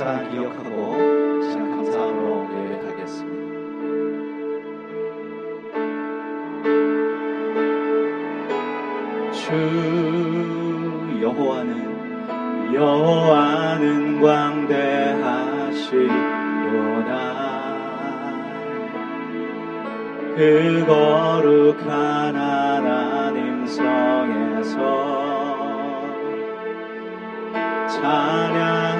사랑 기억하고 시간 감사함으로 예배하겠습니다. 주 여호와는 여호와는 광대하시도다 그 거룩한 하나님 성에서 찬양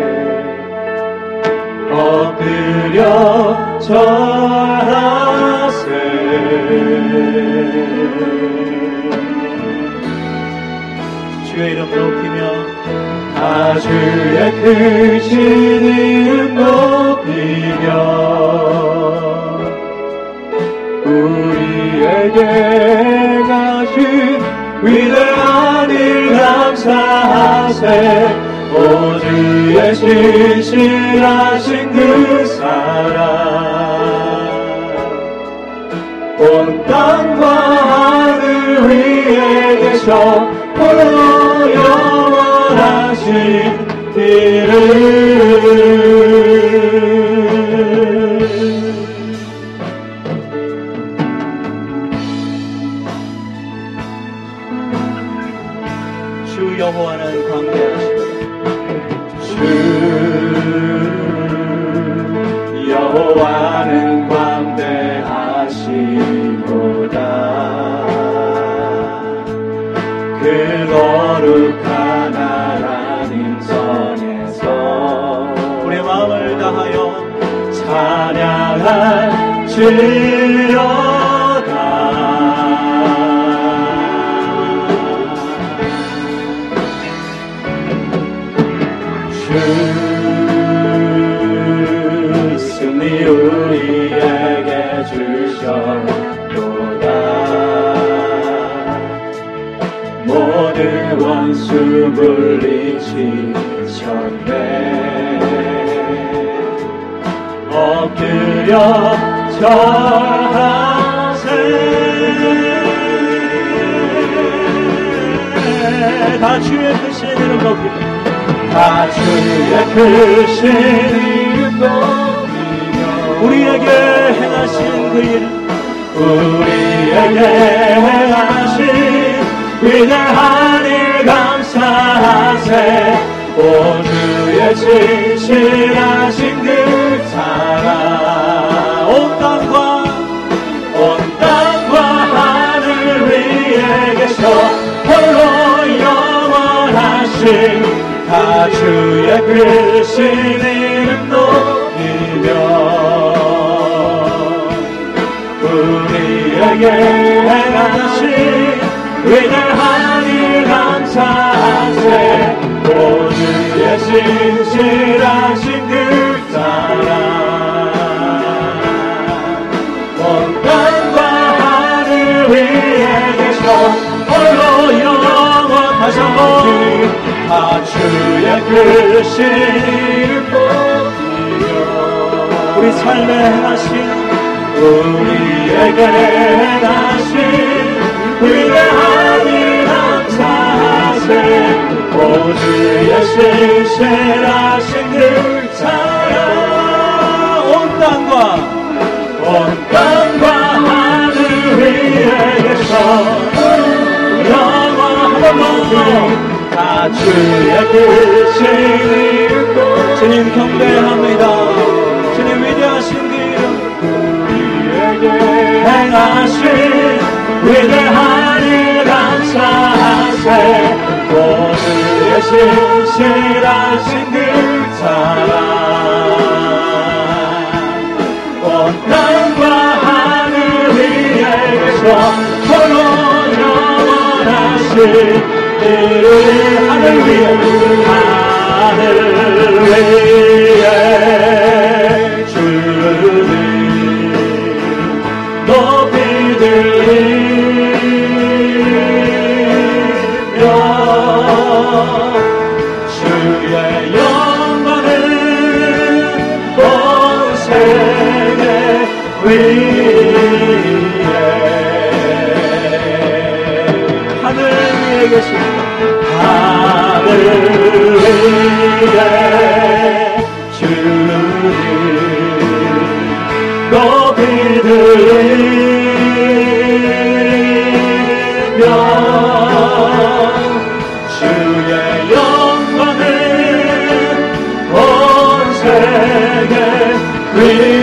엎드려 절하세. 주의 이름 높이며 다 주의 크신 이름 높이며 우리에게 가신 위대한 일 감사하세 신실하신 그 사랑. 온 땅과 하늘 위에 계셔 홀로 영원하신 이름 하나님 성에서 우리의 마음을 다하여 찬양할지어 엎드려 절하세. 다 주의 크신 이름 높이며 다 주의 크신 이름 높이며 우리에게 행하신 그 일 우리에게 행하신 위대한 일 감사하세. 오 주의 진실하신 그 사랑 온 땅과 온 땅과 하늘 위에 계셔 홀로 영원하신 다 주의 크신 이름 높이며 우리에게 행하신 위대한 크신 이름 높이며 우리 삶에 행하신 우리에게 행하신 위대한 일 감사하세 오 주의 신실하신 그사 주의 크신 이름 주님 경배합니다. 주님 위대하신 그 우리에게 행하신 위대한 일 감사하세. 오 주의 신실하신 그 사랑. 온 땅과 하늘 위에 계셔 홀로 영원하신 이름 하늘 위에 하늘 위에 great.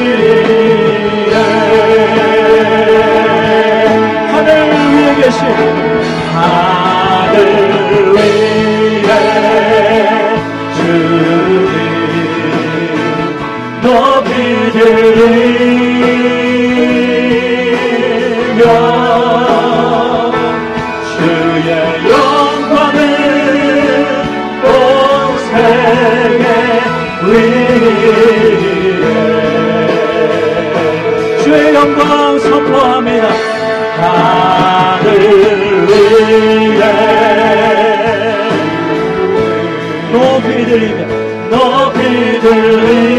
Italy.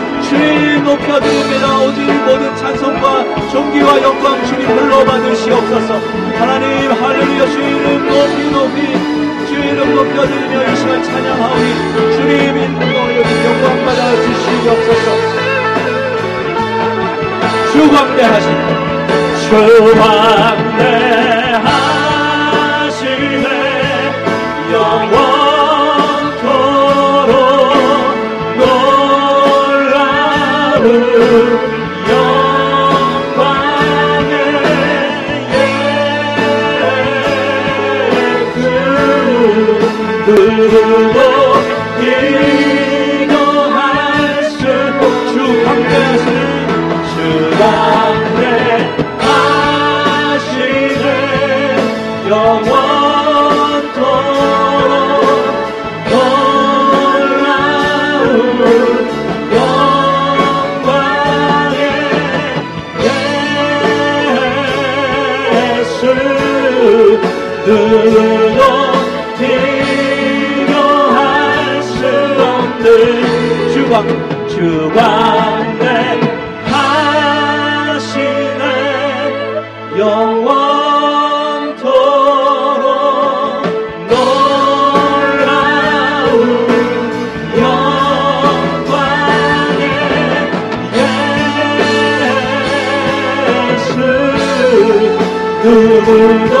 주님 높여드립니다. 오직 모든 찬송과 존귀와 영광 주님 홀로 받으시옵소서. 하나님 할렐루야. 주 이름 높이 높이. 주 이름 높여드리며 이 시간 찬양하오니 주님 인도 올려 영광 받아 주시옵소서. 주 광대하신 주광대 Guru 누구도 비교할 수 없는 주광 주광내 하시네. 영원토록 놀라운 영광의 예수 누구도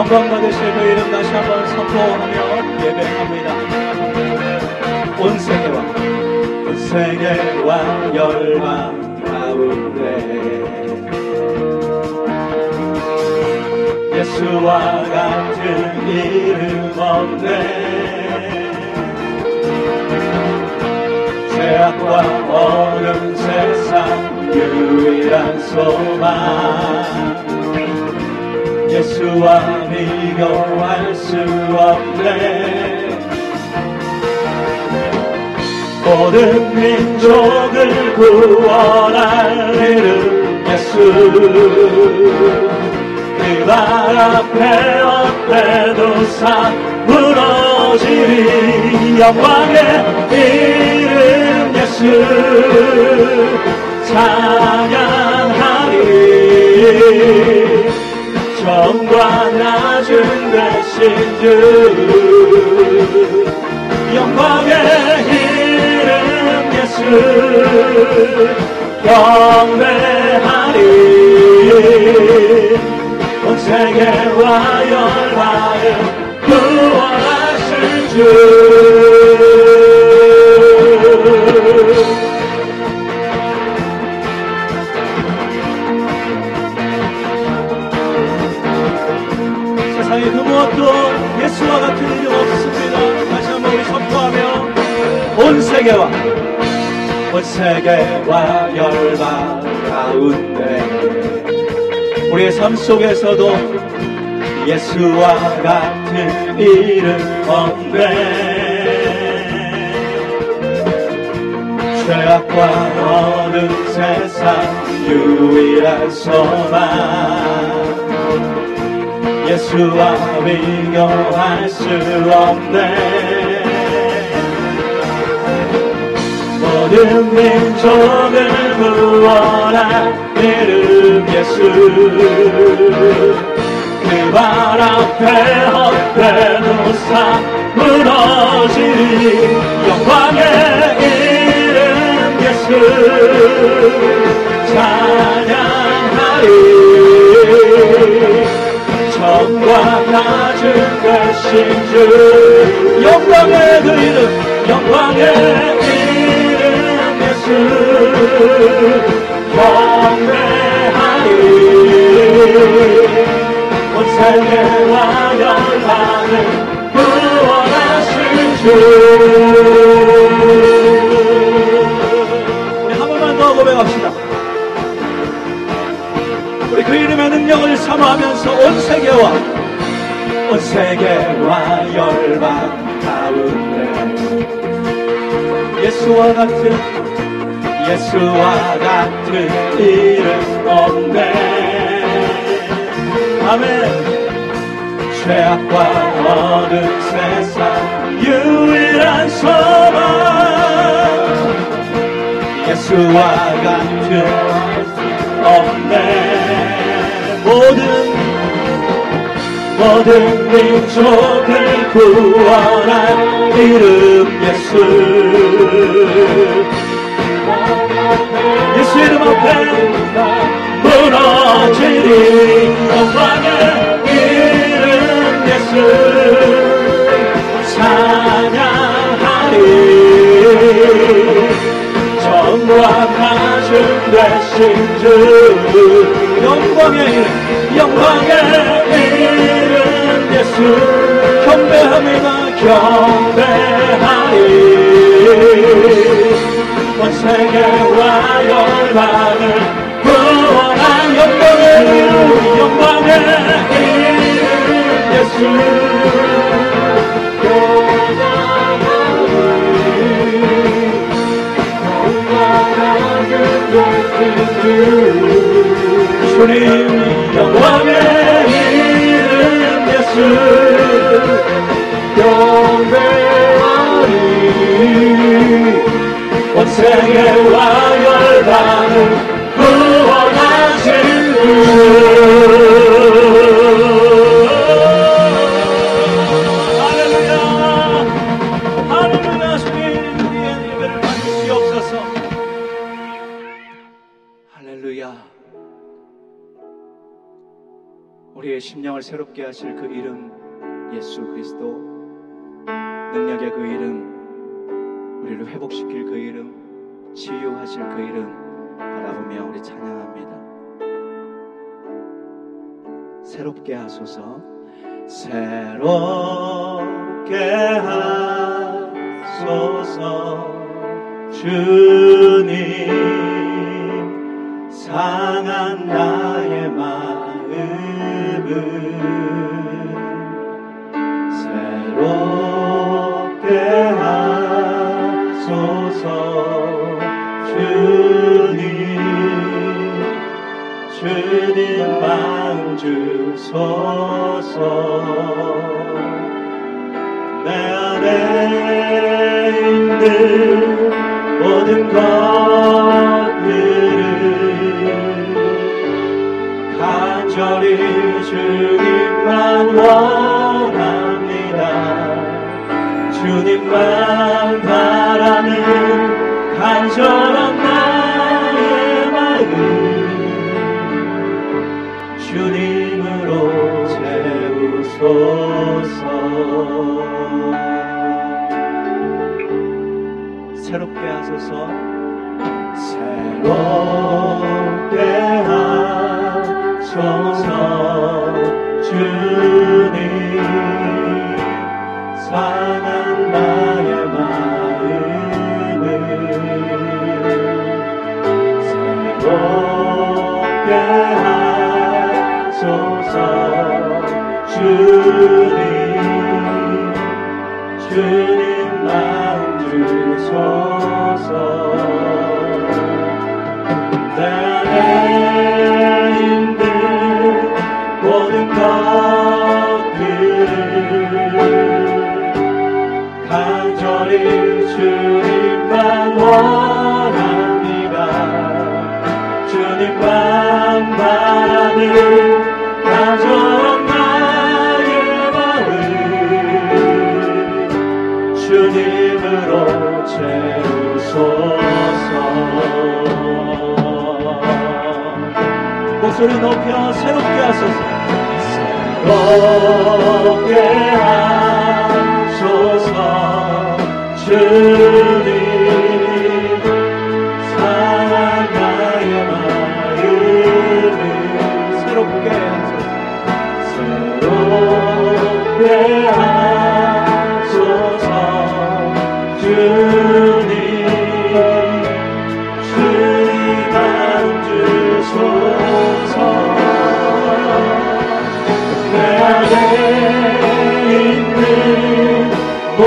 영광 받으실 그 이름 다시 한번 선포하며 예배합니다. 온 세계와 온 세계와 열방 가운데 예수와 같은 이름 없네 죄악과 어는 세상 유일한 소망 예수와 비교할 수 없네. 모든 민족을 구원할 이름 예수. 그발 앞에 어때도 사 무너지리 영광의 이름 예수. 찬양 낮은 대신 주 영광의 이름 예수 경배하리. 온 세계와 열방을 구원하실 주 세계와 온 세계와 열방 가운데 우리의 삶 속에서도 예수와 같은 이름 없네 죄악과 어는 세상 유일한 소망. 예수와 비교할 수 없네 모든 민족을 구원할 이름 예수. 그발 앞에 헛되도 사 무너지리 영광의 이름 예수. 찬양하리. 정과 낮은 대신 주. 영광의 그 이름 영광의 한 번만 더 고백합시다. 우리 그 이름의 능력을 사모하면서 온 세계와 온 세계와 열방 가운데 예수와 같은 예수와 같은 이름 없네. 아멘. 죄악과 어는 세상 유일한 소망. 예수와 같은 없네. 모든 모든 민족을 구원할 이름 예수 이름 앞에 무너지리 영광의 이름 예수 찬양하리. 정과 낮은 되신 주 영광의 영광의 이름 예수 경배합니다 경배하리 온 세계와 열방을 구원한 영광의 이름 영광의 이름 예수 주님 영광의 온 세계와 열방을 예배를 받으시옵소서 할렐루야. 우리의 심령을 새롭게 하실 그 이름 예수 그리스도. 능력의 그 이름 우리를 회복시킬 그 이름 치유하실 그 이름 바라보며 우리 찬양합니다. 새롭게 하소서 새롭게 하소서 주님 상한 나의 마음을 마음 주소서 내 안에 있는 모든 것 주님 주님 마음 주소서. 내 안에 있는 모든 것들을 간절히 주님만 원합니다. 주님만 바라는 채우소서. 목소리 높여 새롭게 하소서. 새롭게 하소서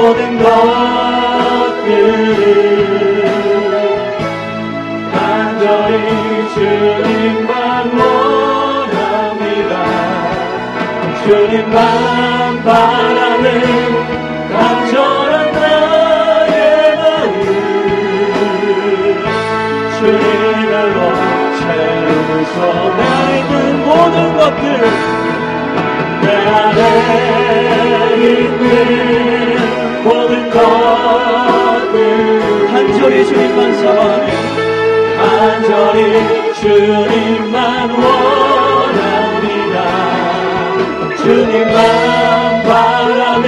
모든 것들을 간절히 주님만 원합니다 주님만 바라는 간절한 나의 마음 채우소 내 안에 있는 모든 것들 내 안에 있는 모든 것들 간절히 주님만 사랑하며 간절히 주님만 원합니다. 주님만 바라는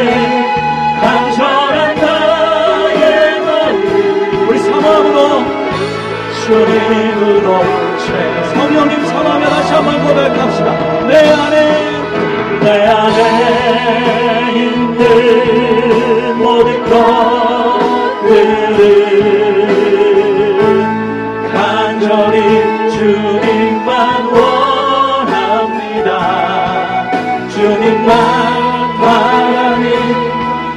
간절한 나의 마음 우리 사모함으로 주님으로 채워 성령님 사모하며 다시 한번 고백합시다. 내 안에 내 안에 간절히 주님만 원합니다. 주님만 바라는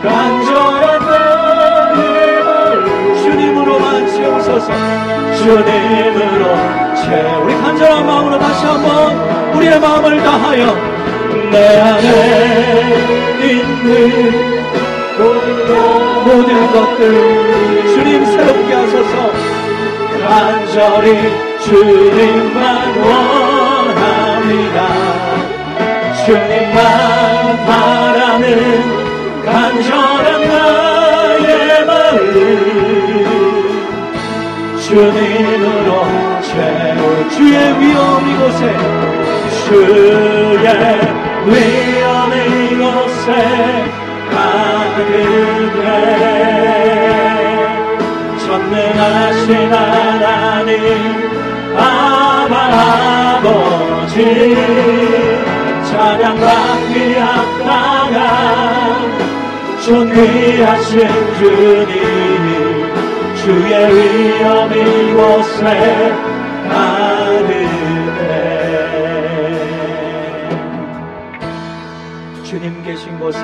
간절한 나의 마음 주님으로만 채우소서. 주님으로 채워 우리 간절한 마음으로 다시 한번 우리의 마음을 다하여 내 안에 있는 모든 것들 주님 새롭게 하소서 간절히 주님만 원합니다. 주님만 바라는 간절한 나의 마음 주님으로 채워 주의 위엄 이곳에 주의 위엄 이곳에 가득해 전능하신 하나님 아바 아버지 찬양받기 합당한 존귀하신 주님 주의 위엄 이곳에 가득해. 주님 계신 곳에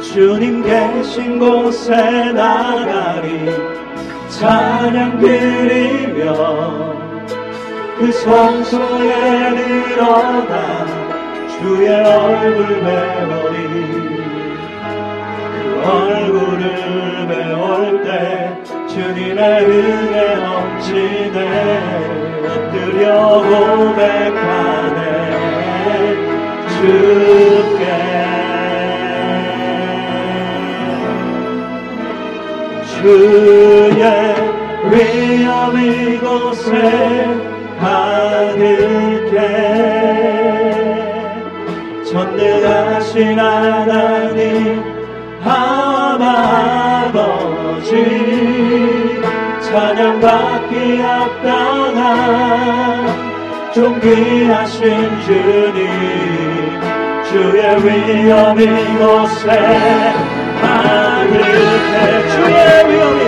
주님 계신 곳에 나가리 찬양 드리며 그 성소에 늘어나 주의 얼굴 배우리. 그 얼굴을 배울 때 주님의 은혜 넘치네. 엎드려 고백 위엄 이곳에 가득해. 전능하신 하나님 아버지. 찬양받기 합당한 존귀하신 주님 주의 위엄 이곳에 가득해. 주의 위엄이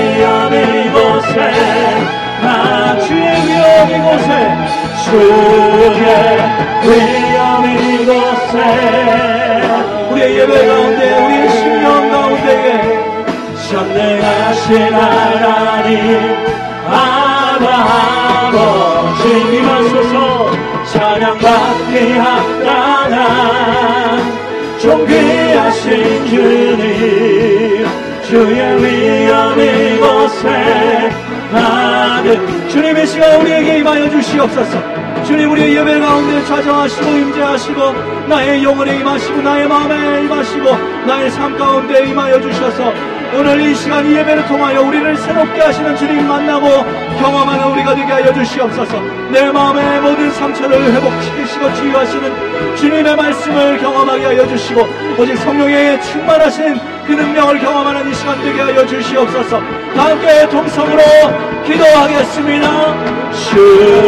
주의 위엄 이곳에 우리의 예배 가운데 우리의 심령 가운데에 전능하신 하나님 아바 아버지 임하소서 찬양받기 합당한 존귀하신 주님 주의 위엄 이곳에 가득 주님의 시간 우리에게 임하여 주시옵소서. 주님 우리의 예배 가운데 찾아하시고 임재하시고 나의 영혼에 임하시고 나의 마음에 임하시고 나의 삶 가운데 임하여 주셔서 오늘 이 시간 이 예배를 통하여 우리를 새롭게 하시는 주님 만나고 경험하는 우리가 되게 하여 주시옵소서. 내 마음의 모든 상처를 회복시키시고 치유하시는 주님의 말씀을 경험하게 하여 주시고 오직 성령의 충만하신 그 능력을 경험하는 이 시간 되게 하여 주시옵소서. 다 함께 동성으로 기도하겠습니다. 주